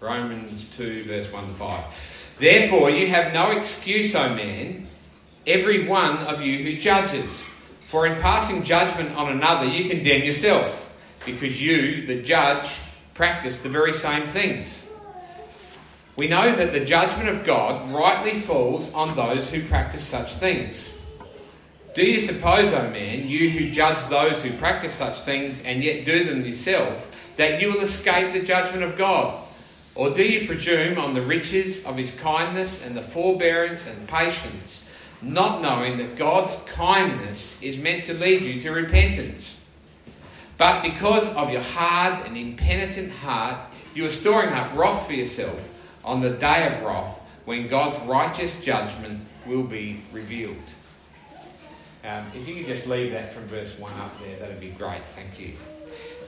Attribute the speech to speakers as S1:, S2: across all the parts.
S1: Romans 2, verse 1 to 5. Therefore, you have no excuse, O man, every one of you who judges. For in passing judgment on another, you condemn yourself, because you, the judge, practice the very same things. We know that the judgment of God rightly falls on those who practice such things. Do you suppose, O man, you who judge those who practice such things and yet do them yourself, that you will escape the judgment of God? Or do you presume on the riches of his kindness and the forbearance and patience, not knowing that God's kindness is meant to lead you to repentance? But because of your hard and impenitent heart, you are storing up wrath for yourself on the day of wrath when God's righteous judgment will be revealed. Um, if you could just leave that from verse 1 up there, that'd be great. Thank you.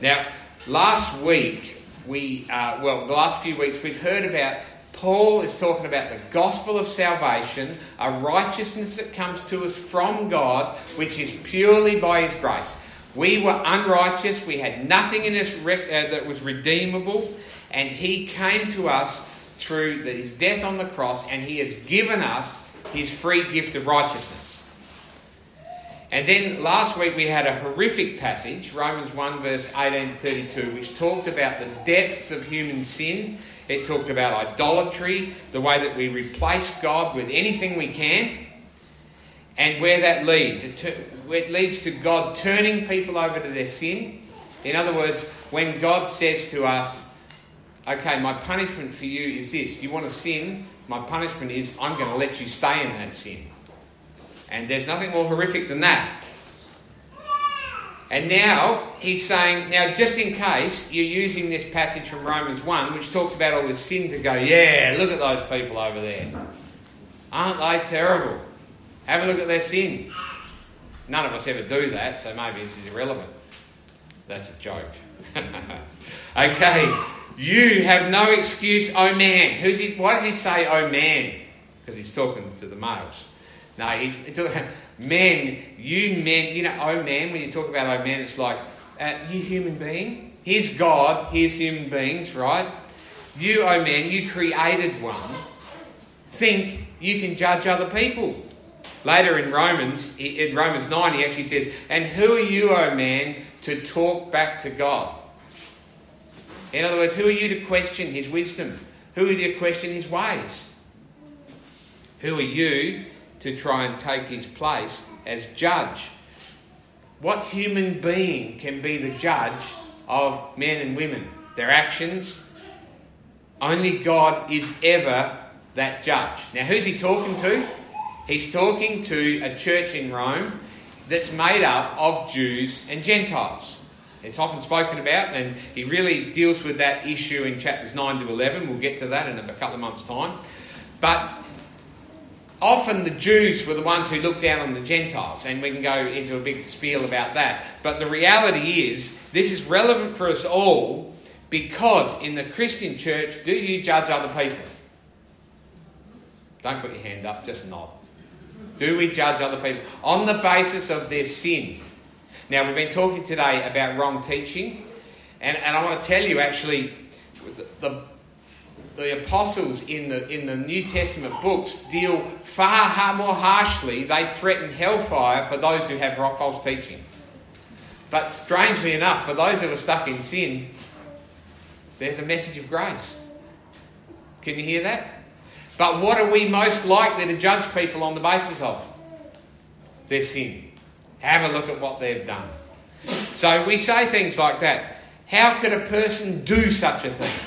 S1: Now, last week, we, uh, well, the last few weeks, we've heard about Paul is talking about the gospel of salvation, a righteousness that comes to us from God, which is purely by His grace. We were unrighteous, we had nothing in us re- uh, that was redeemable, and He came to us through the, His death on the cross, and He has given us His free gift of righteousness. And then last week we had a horrific passage, Romans 1, verse 18 to 32, which talked about the depths of human sin. It talked about idolatry, the way that we replace God with anything we can, and where that leads. It, it leads to God turning people over to their sin. In other words, when God says to us, Okay, my punishment for you is this. You want to sin? My punishment is I'm going to let you stay in that sin. And there's nothing more horrific than that. And now he's saying, now just in case you're using this passage from Romans 1, which talks about all this sin, to go, yeah, look at those people over there. Aren't they terrible? Have a look at their sin. None of us ever do that, so maybe this is irrelevant. That's a joke. okay, you have no excuse, oh man. Who's he, why does he say, oh man? Because he's talking to the males. No, he's men, you men, you know, oh man, when you talk about oh man, it's like, uh, you human being. Here's God, here's human beings, right? You, oh man, you created one, think you can judge other people. Later in Romans, in Romans 9, he actually says, And who are you, oh man, to talk back to God? In other words, who are you to question his wisdom? Who are you to question his ways? Who are you to try and take his place as judge. What human being can be the judge of men and women? Their actions? Only God is ever that judge. Now, who's he talking to? He's talking to a church in Rome that's made up of Jews and Gentiles. It's often spoken about, and he really deals with that issue in chapters 9 to 11. We'll get to that in a couple of months' time. But often the Jews were the ones who looked down on the Gentiles, and we can go into a big spiel about that. But the reality is, this is relevant for us all because in the Christian church, do you judge other people? Don't put your hand up, just nod. Do we judge other people on the basis of their sin? Now, we've been talking today about wrong teaching, and, and I want to tell you actually, the, the apostles in the, in the New Testament books deal far more harshly. They threaten hellfire for those who have false teaching. But strangely enough, for those who are stuck in sin, there's a message of grace. Can you hear that? But what are we most likely to judge people on the basis of? Their sin. Have a look at what they've done. So we say things like that. How could a person do such a thing?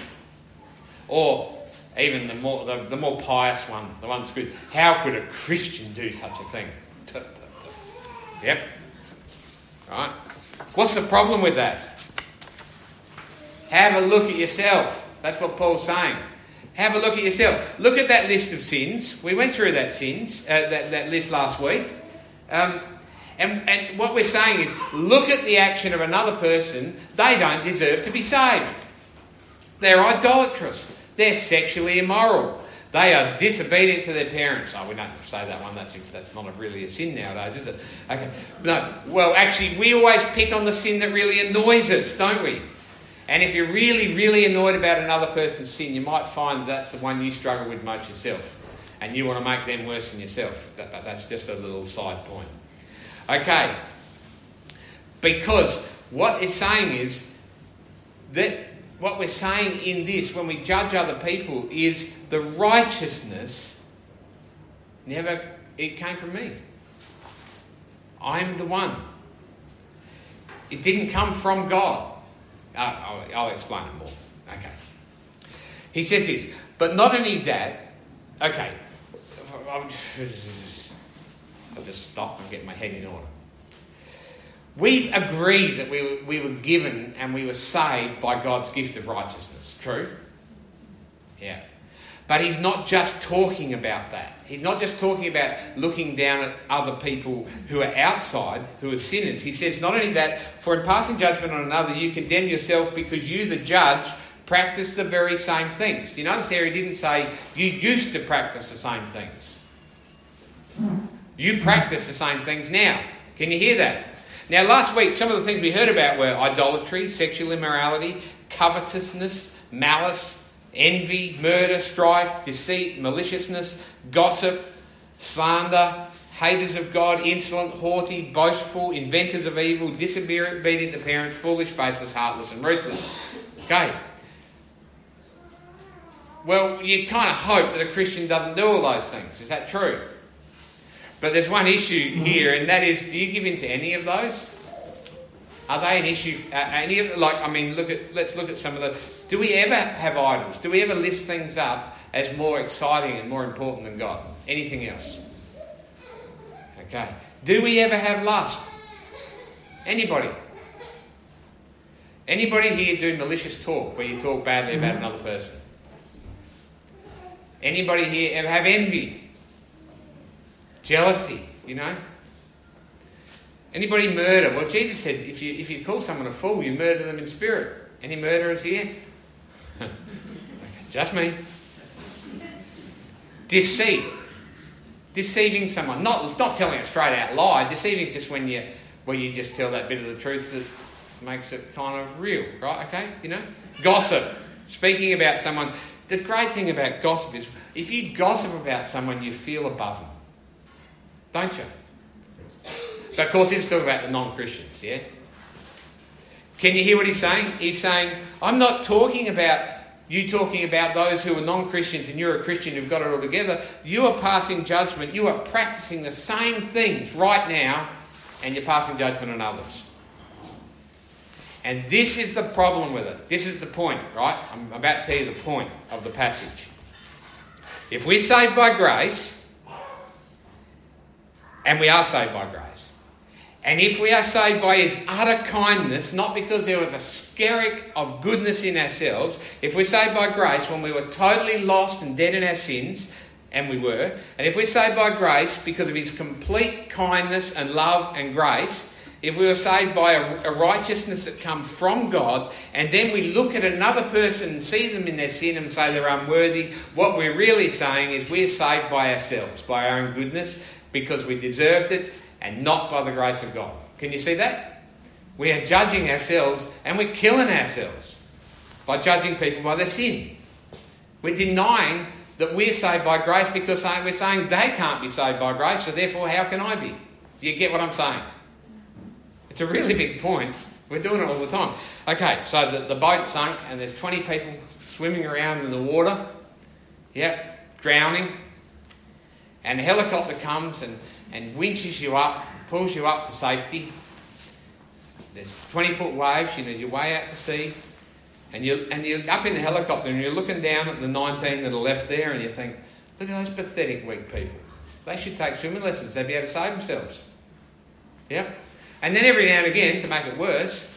S1: Or even the more, the, the more pious one, the one that's good. How could a Christian do such a thing? Yep. Right? What's the problem with that? Have a look at yourself. That's what Paul's saying. Have a look at yourself. Look at that list of sins. We went through that sins, uh, that, that list last week. Um, and, and what we're saying is look at the action of another person. They don't deserve to be saved. They're idolatrous. They're sexually immoral. They are disobedient to their parents. Oh, we don't say that one. That's, that's not a really a sin nowadays, is it? Okay. No. Well, actually, we always pick on the sin that really annoys us, don't we? And if you're really, really annoyed about another person's sin, you might find that that's the one you struggle with most yourself. And you want to make them worse than yourself. But that's just a little side point. Okay. Because what it's saying is that what we're saying in this, when we judge other people, is the righteousness never, it came from me. I'm the one. It didn't come from God. Uh, I'll, I'll explain it more. Okay. He says this, but not only that, okay, I'll just stop and get my head in order. We agree that we were, we were given and we were saved by God's gift of righteousness. True? Yeah. But he's not just talking about that. He's not just talking about looking down at other people who are outside, who are sinners. He says, not only that, for in passing judgment on another, you condemn yourself because you, the judge, practice the very same things. Do you notice there he didn't say, you used to practice the same things? You practice the same things now. Can you hear that? Now, last week, some of the things we heard about were idolatry, sexual immorality, covetousness, malice, envy, murder, strife, deceit, maliciousness, gossip, slander, haters of God, insolent, haughty, boastful, inventors of evil, disobedient to parents, foolish, faithless, heartless, and ruthless. Okay. Well, you kind of hope that a Christian doesn't do all those things. Is that true? But there's one issue here, and that is do you give in to any of those? Are they an issue? Uh, any of like I mean, look at let's look at some of the. Do we ever have idols? Do we ever lift things up as more exciting and more important than God? Anything else? Okay. Do we ever have lust? Anybody? Anybody here do malicious talk where you talk badly about another person? Anybody here ever have envy? Jealousy, you know? Anybody murder? Well, Jesus said if you, if you call someone a fool, you murder them in spirit. Any murderers here? Just me. Deceit. Deceiving someone. Not, not telling a straight out lie. Deceiving is just when you, where you just tell that bit of the truth that makes it kind of real, right? Okay? You know? Gossip. Speaking about someone. The great thing about gossip is if you gossip about someone, you feel above them. Don't you? But of course, he's talking about the non Christians, yeah? Can you hear what he's saying? He's saying, I'm not talking about you talking about those who are non Christians and you're a Christian who've got it all together. You are passing judgment. You are practicing the same things right now, and you're passing judgment on others. And this is the problem with it. This is the point, right? I'm about to tell you the point of the passage. If we're saved by grace, and we are saved by grace, and if we are saved by his utter kindness, not because there was a skerrick of goodness in ourselves, if we're saved by grace when we were totally lost and dead in our sins, and we were, and if we're saved by grace because of his complete kindness and love and grace, if we were saved by a, righteousness that comes from God, and then we look at another person and see them in their sin and say they're unworthy, what we're really saying is we're saved by ourselves, by our own goodness, because we deserved it and not by the grace of God. Can you see that? We are judging ourselves and we're killing ourselves by judging people by their sin. We're denying that we're saved by grace because we're saying they can't be saved by grace, so therefore, how can I be? Do you get what I'm saying? It's a really big point. We're doing it all the time. Okay, so the, the boat sunk and there's 20 people swimming around in the water. Yep, drowning. And a helicopter comes and and winches you up, pulls you up to safety. There's 20 foot waves, you know, you're way out to sea. And you're, and you're up in the helicopter and you're looking down at the 19 that are left there and you think, look at those pathetic, weak people. They should take swimming lessons. They'd be able to save themselves. Yep. And then every now and again, to make it worse,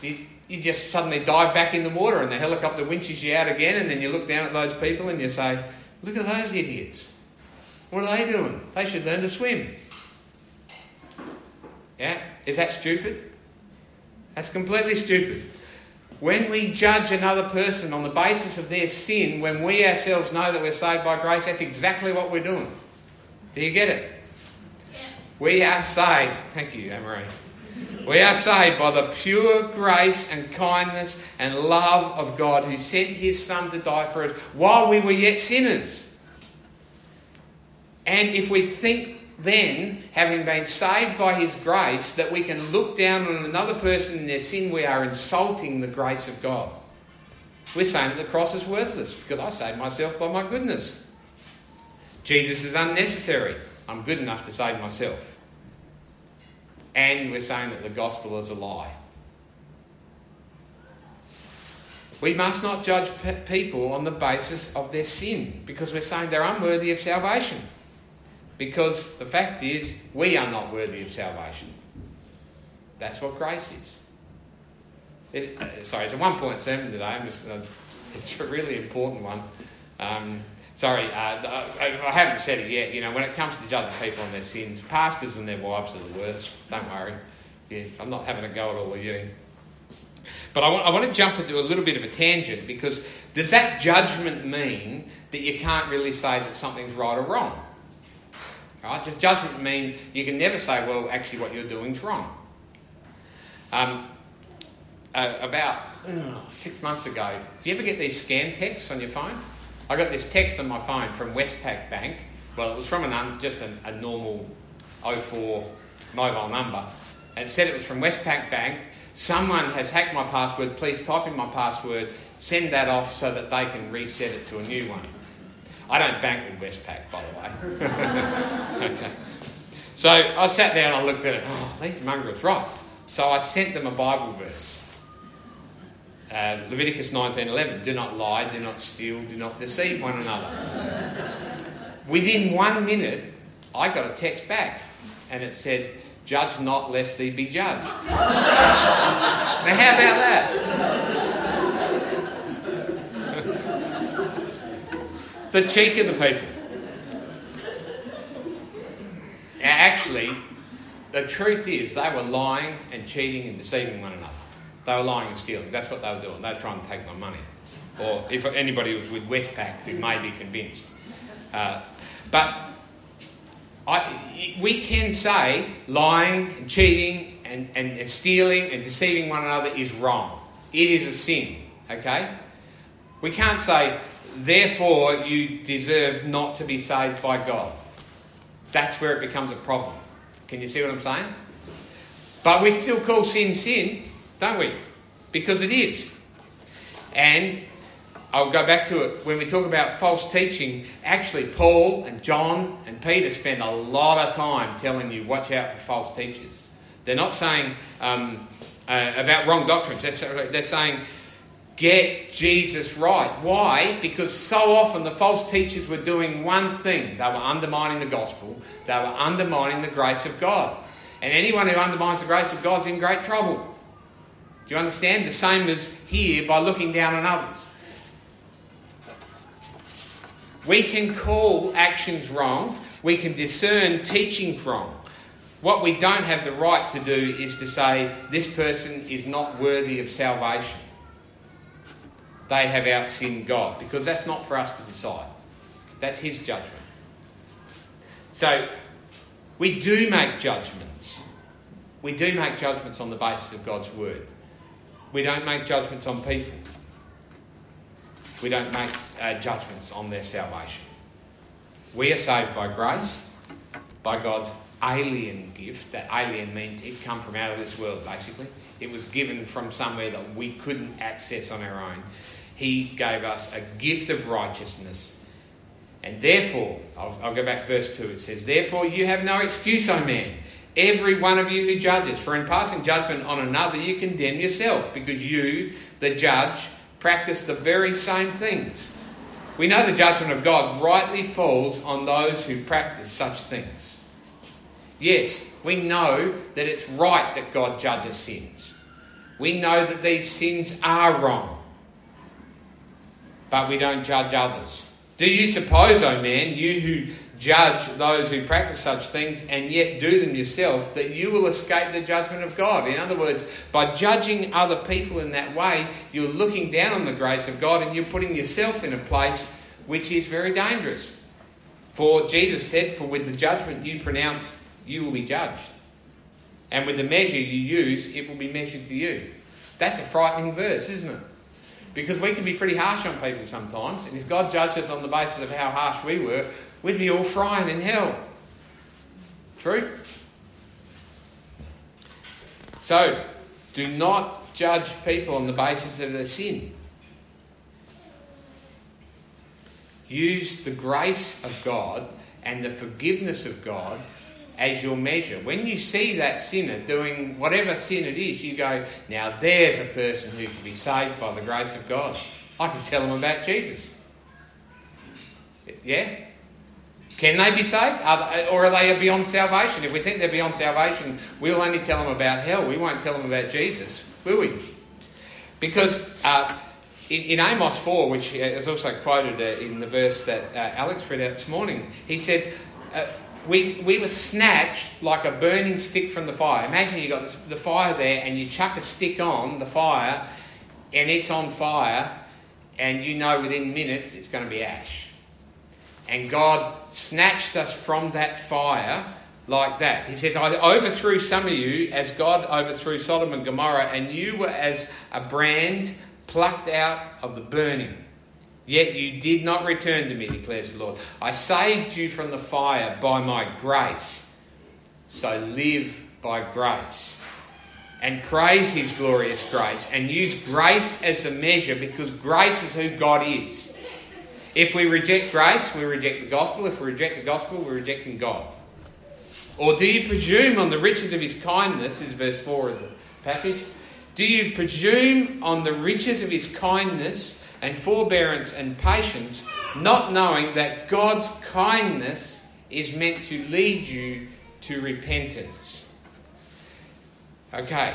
S1: you, you just suddenly dive back in the water and the helicopter winches you out again and then you look down at those people and you say, look at those idiots. What are they doing? They should learn to swim. Yeah? Is that stupid? That's completely stupid. When we judge another person on the basis of their sin, when we ourselves know that we're saved by grace, that's exactly what we're doing. Do you get it? Yeah. We are saved. Thank you, Anne-Marie. We are saved by the pure grace and kindness and love of God who sent his Son to die for us while we were yet sinners. And if we think then, having been saved by his grace, that we can look down on another person in their sin, we are insulting the grace of God. We're saying that the cross is worthless because I saved myself by my goodness. Jesus is unnecessary. I'm good enough to save myself. And we're saying that the gospel is a lie. We must not judge people on the basis of their sin because we're saying they're unworthy of salvation. Because the fact is, we are not worthy of salvation. That's what grace is. It's, uh, sorry, it's a one point sermon today. I'm Just, uh, it's a really important one. Um, sorry, uh, I haven't said it yet. You know, when it comes to judging people on their sins, pastors and their wives are the worst. Don't worry. Yeah, I'm not having a go at all of you. But I want, I want to jump into a little bit of a tangent because does that judgment mean that you can't really say that something's right or wrong? Right? Does judgment mean you can never say, well, actually, what you're doing is wrong? Um, uh, about six months ago, do you ever get these scam texts on your phone? I got this text on my phone from Westpac Bank. Well, it was from an just a, a normal 04 mobile number. And said it was from Westpac Bank. Someone has hacked my password. Please type in my password, send that off so that they can reset it to a new one. I don't bank with Westpac, by the way. okay. So I sat there and I looked at it. Oh, these mongrels, right. So I sent them a Bible verse. Uh, Leviticus 19:11. Do not lie, do not steal, do not deceive one another. Within one minute, I got a text back, and it said, "Judge not, lest thee be judged." now, how about that? The cheek of the people. Actually, the truth is they were lying and cheating and deceiving one another. They were lying and stealing. That's what they were doing. They were trying to take my money. Or if anybody was with Westpac, who may be convinced. Uh, but I, we can say lying and cheating and, and, and stealing and deceiving one another is wrong. It is a sin, okay? We can't say therefore you deserve not to be saved by God. That's where it becomes a problem. Can you see what I'm saying? But we still call sin sin, don't we? Because it is. And I'll go back to it. When we talk about false teaching, actually, Paul and John and Peter spend a lot of time telling you, watch out for false teachers. They're not saying um, uh, about wrong doctrines, they're, they're saying get Jesus right. Why? Because so often the false teachers were doing one thing they were undermining the gospel, they were undermining the grace of God. And anyone who undermines the grace of God is in great trouble. Do you understand? The same as here by looking down on others. We can call actions wrong, we can discern teaching wrong. What we don't have the right to do is to say, this person is not worthy of salvation they have outsinned God, because that's not for us to decide. That's His judgment. So, we do make judgments. We do make judgments on the basis of God's word. We don't make judgments on people. We don't make uh, judgments on their salvation. We are saved by grace, by God's alien gift. That alien means it come from out of this world, basically. It was given from somewhere that we couldn't access on our own. He gave us a gift of righteousness. And therefore, I'll, I'll, go back to verse 2. It says, Therefore, you have no excuse, O man, every one of you who judges. For in passing judgment on another, you condemn yourself, because you, the judge, practice the very same things. We know the judgment of God rightly falls on those who practice such things. Yes, we know that it's right that God judges sins. We know that these sins are wrong but we don't judge others. Do you suppose, O oh man, you who judge those who practice such things and yet do them yourself, that you will escape the judgment of God? In other words, by judging other people in that way, you're looking down on the grace of God and you're putting yourself in a place which is very dangerous. For Jesus said, For with the judgment you pronounce, you will be judged. And with the measure you use, it will be measured to you. That's a frightening verse, isn't it? Because we can be pretty harsh on people sometimes, and if God judged us on the basis of how harsh we were, we'd be all frying in hell. True? So, do not judge people on the basis of their sin. Use the grace of God and the forgiveness of God as your measure. When you see that sinner doing whatever sin it is, you go, now there's a person who can be saved by the grace of God. I can tell them about Jesus. Yeah? Can they be saved? Are or are they beyond salvation? If we think they're beyond salvation, we'll only tell them about hell. We won't tell them about Jesus, will we? Because uh, in, in, Amos 4, which is also quoted uh, in the verse that uh, Alex read out this morning, he says, uh, we, we were snatched like a burning stick from the fire. Imagine you got the fire there and you chuck a stick on the fire and it's on fire and you know within minutes it's going to be ash. And God snatched us from that fire like that. He says, I overthrew some of you as God overthrew Sodom and Gomorrah, and you were as a brand plucked out of the burning. Yet you did not return to me, declares the Lord. I saved you from the fire by my grace. So live by grace. And praise his glorious grace. And use grace as the measure because grace is who God is. If we reject grace, we reject the gospel. If we reject the gospel, we're rejecting God. Or do you presume on the riches of his kindness, is verse 4 of the passage? Do you presume on the riches of his kindness and forbearance and patience, not knowing that God's kindness is meant to lead you to repentance? Okay.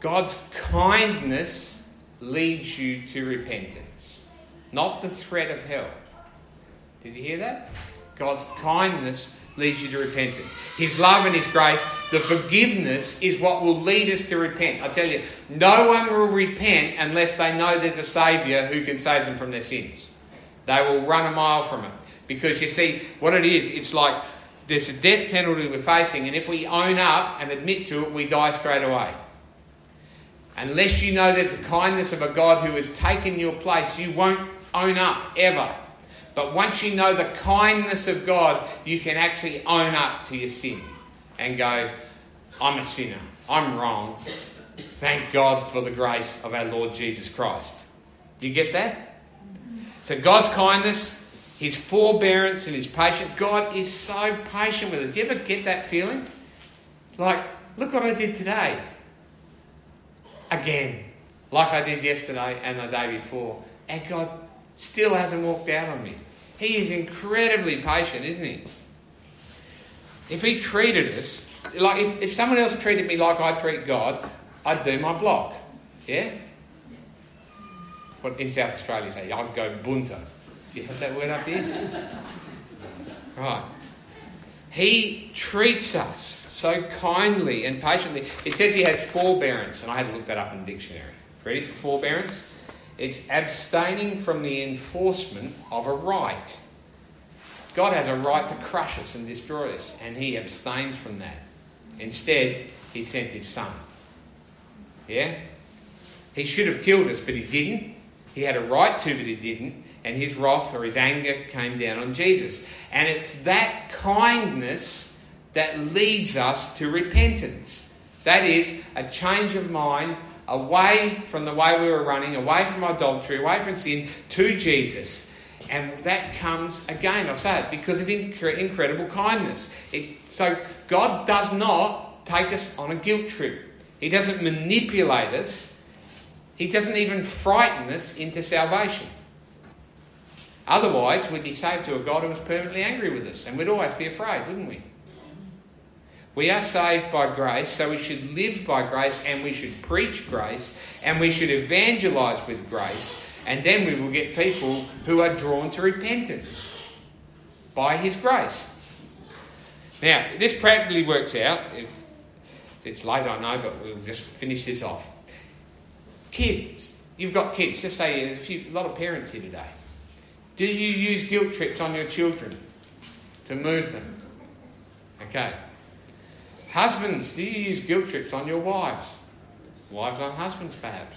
S1: God's kindness leads you to repentance, not the threat of hell. Did you hear that? God's kindness leads you to repentance. His love and His grace, the forgiveness is what will lead us to repent. I tell you, no one will repent unless they know there's a Saviour who can save them from their sins. They will run a mile from it. Because you see, what it is, it's like there's a death penalty we're facing, and if we own up and admit to it, we die straight away. Unless you know there's a kindness of a God who has taken your place, you won't own up ever. But once you know the kindness of God, you can actually own up to your sin and go, I'm a sinner. I'm wrong. Thank God for the grace of our Lord Jesus Christ. Do you get that? So, God's kindness, His forbearance, and His patience. God is so patient with us. Do you ever get that feeling? Like, look what I did today. Again. Like I did yesterday and the day before. And God Still hasn't walked out on me. He is incredibly patient, isn't he? If he treated us, like if, if someone else treated me like I treat God, I'd do my block. Yeah? What in South Australia say, I'd go bunter. Do you have that word up here? right. He treats us so kindly and patiently. It says he had forbearance, and I had to look that up in the dictionary. Ready for forbearance? It's abstaining from the enforcement of a right. God has a right to crush us and destroy us, and He abstains from that. Instead, He sent His Son. Yeah? He should have killed us, but He didn't. He had a right to, but He didn't. And His wrath or His anger came down on Jesus. And it's that kindness that leads us to repentance. That is, a change of mind away from the way we were running, away from idolatry, away from sin, to Jesus. And that comes, again, I'll say it, because of incredible kindness. It, so God does not take us on a guilt trip, He doesn't manipulate us, He doesn't even frighten us into salvation. Otherwise, we'd be saved to a God who was permanently angry with us, and we'd always be afraid, wouldn't we? We are saved by grace, so we should live by grace and we should preach grace and we should evangelize with grace, and then we will get people who are drawn to repentance by His grace. Now, this practically works out. It's late, I know, but we'll just finish this off. Kids, you've got kids. Just say there's a, few, a lot of parents here today. Do you use guilt trips on your children to move them? Okay. Husbands, do you use guilt trips on your wives? Wives on husbands, perhaps.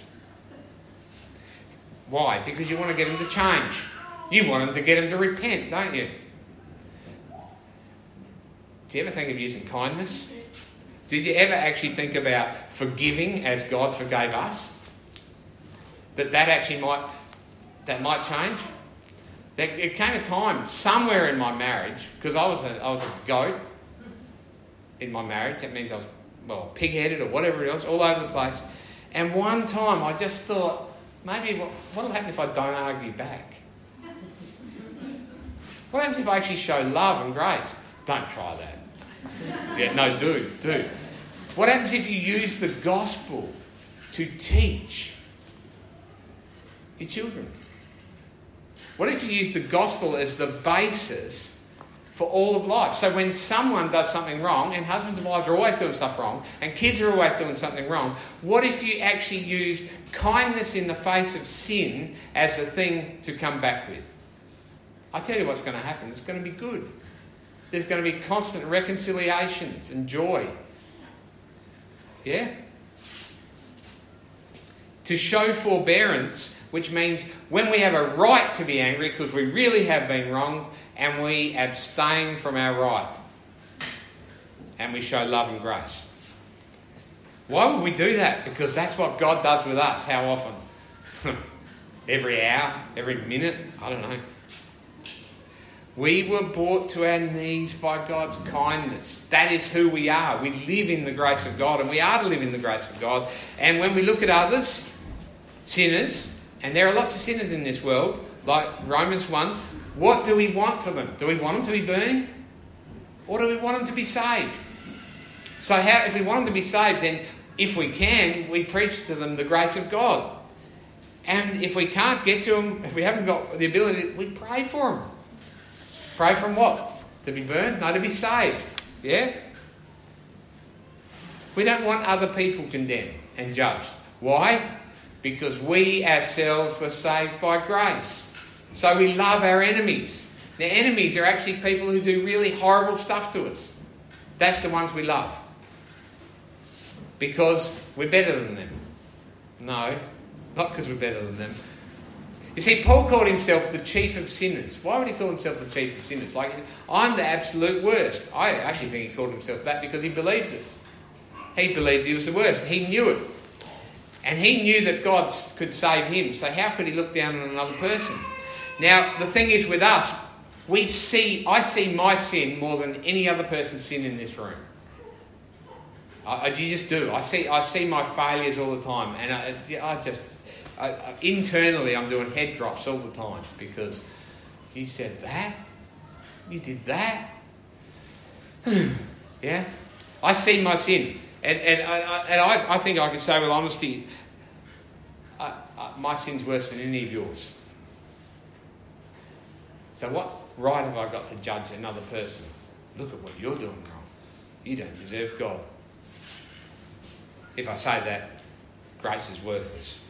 S1: Why? Because you want to get them to change. You want them to get them to repent, don't you? Do you ever think of using kindness? Did you ever actually think about forgiving as God forgave us? That that actually might that might change. There, it came a time somewhere in my marriage because I was a, I was a goat in my marriage. That means I was well pig-headed or whatever else, all over the place. And one time I just thought maybe what what'll happen if I don't argue back? What happens if I actually show love and grace? Don't try that. Yeah, no, do, do. What happens if you use the gospel to teach your children? What if you use the gospel as the basis for all of life? So when someone does something wrong, and husbands and wives are always doing stuff wrong, and kids are always doing something wrong, what if you actually use kindness in the face of sin as the thing to come back with? I tell you what's going to happen. It's going to be good. There's going to be constant reconciliations and joy. Yeah? To show forbearance, which means when we have a right to be angry because we really have been wrong and we abstain from our right and we show love and grace. Why would we do that? Because that's what God does with us. How often? every hour? Every minute? I don't know. We were brought to our knees by God's kindness. That is who we are. We live in the grace of God, and we are to live in the grace of God. And when we look at others, sinners, and there are lots of sinners in this world, like Romans 1, what do we want for them? Do we want them to be burning? Or do we want them to be saved? So, how, if we want them to be saved, then if we can, we preach to them the grace of God. And if we can't get to them, if we haven't got the ability, we pray for them. Pray from what? To be burned? No, to be saved. Yeah? We don't want other people condemned and judged. Why? Because we ourselves were saved by grace. So we love our enemies. The enemies are actually people who do really horrible stuff to us. That's the ones we love. Because we're better than them. No, not because we're better than them. You see, Paul called himself the chief of sinners. Why would he call himself the chief of sinners? Like, I'm the absolute worst. I actually think he called himself that because he believed it. He believed he was the worst. He knew it. And he knew that God could save him. So how could he look down on another person? Now, the thing is with us, we see, I see my sin more than any other person's sin in this room. I, I you just do. I see, I see my failures all the time. And I, I just, I, internally, I'm doing head drops all the time because you said that, you did that. yeah, I see my sin, and and I, and I, I think I can say with honesty, my sin's worse than any of yours. So what right have I got to judge another person? Look at what you're doing wrong. You don't deserve God. If I say that, grace is worthless.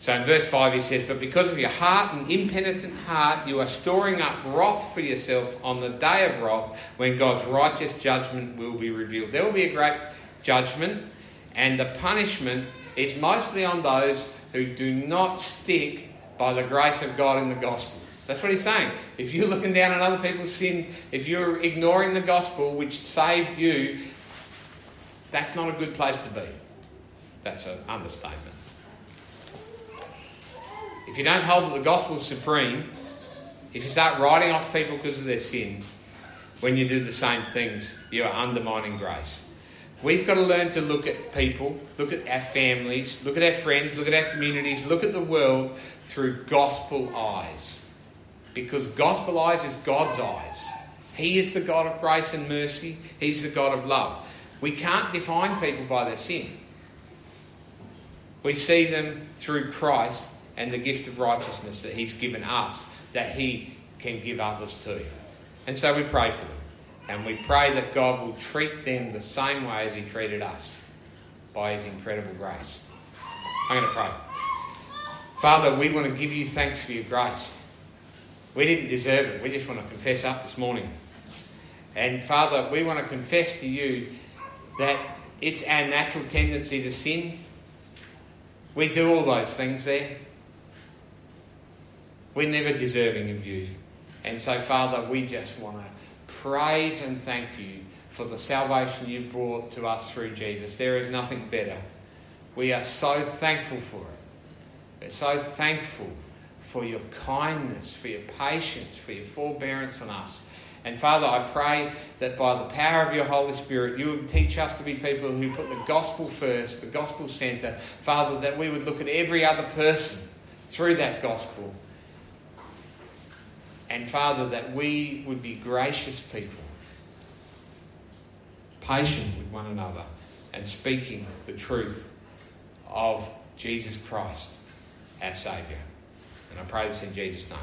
S1: So in verse 5 he says, But because of your heart and impenitent heart, you are storing up wrath for yourself on the day of wrath when God's righteous judgment will be revealed. There will be a great judgment, and the punishment is mostly on those who do not stick by the grace of God in the gospel. That's what he's saying. If you're looking down on other people's sin, if you're ignoring the gospel which saved you, that's not a good place to be. That's an understatement. If you don't hold that the gospel is supreme, if you start writing off people because of their sin, when you do the same things, you are undermining grace. We've got to learn to look at people, look at our families, look at our friends, look at our communities, look at the world through gospel eyes. Because gospel eyes is God's eyes. He is the God of grace and mercy, He's the God of love. We can't define people by their sin. We see them through Christ and the gift of righteousness that He's given us that He can give others too. And so we pray for them. And we pray that God will treat them the same way as He treated us by His incredible grace. I'm going to pray. Father, we want to give you thanks for your grace. We didn't deserve it. We just want to confess up this morning. And Father, we want to confess to you that it's our natural tendency to sin. We do all those things there. We're never deserving of you. And so, Father, we just want to praise and thank you for the salvation you've brought to us through Jesus. There is nothing better. We are so thankful for it. We're so thankful for your kindness, for your patience, for your forbearance on us. And Father, I pray that by the power of your Holy Spirit, you would teach us to be people who put the gospel first, the gospel centre. Father, that we would look at every other person through that gospel. And Father, that we would be gracious people, patient with one another, and speaking the truth of Jesus Christ, our Saviour. And I pray this in Jesus' name.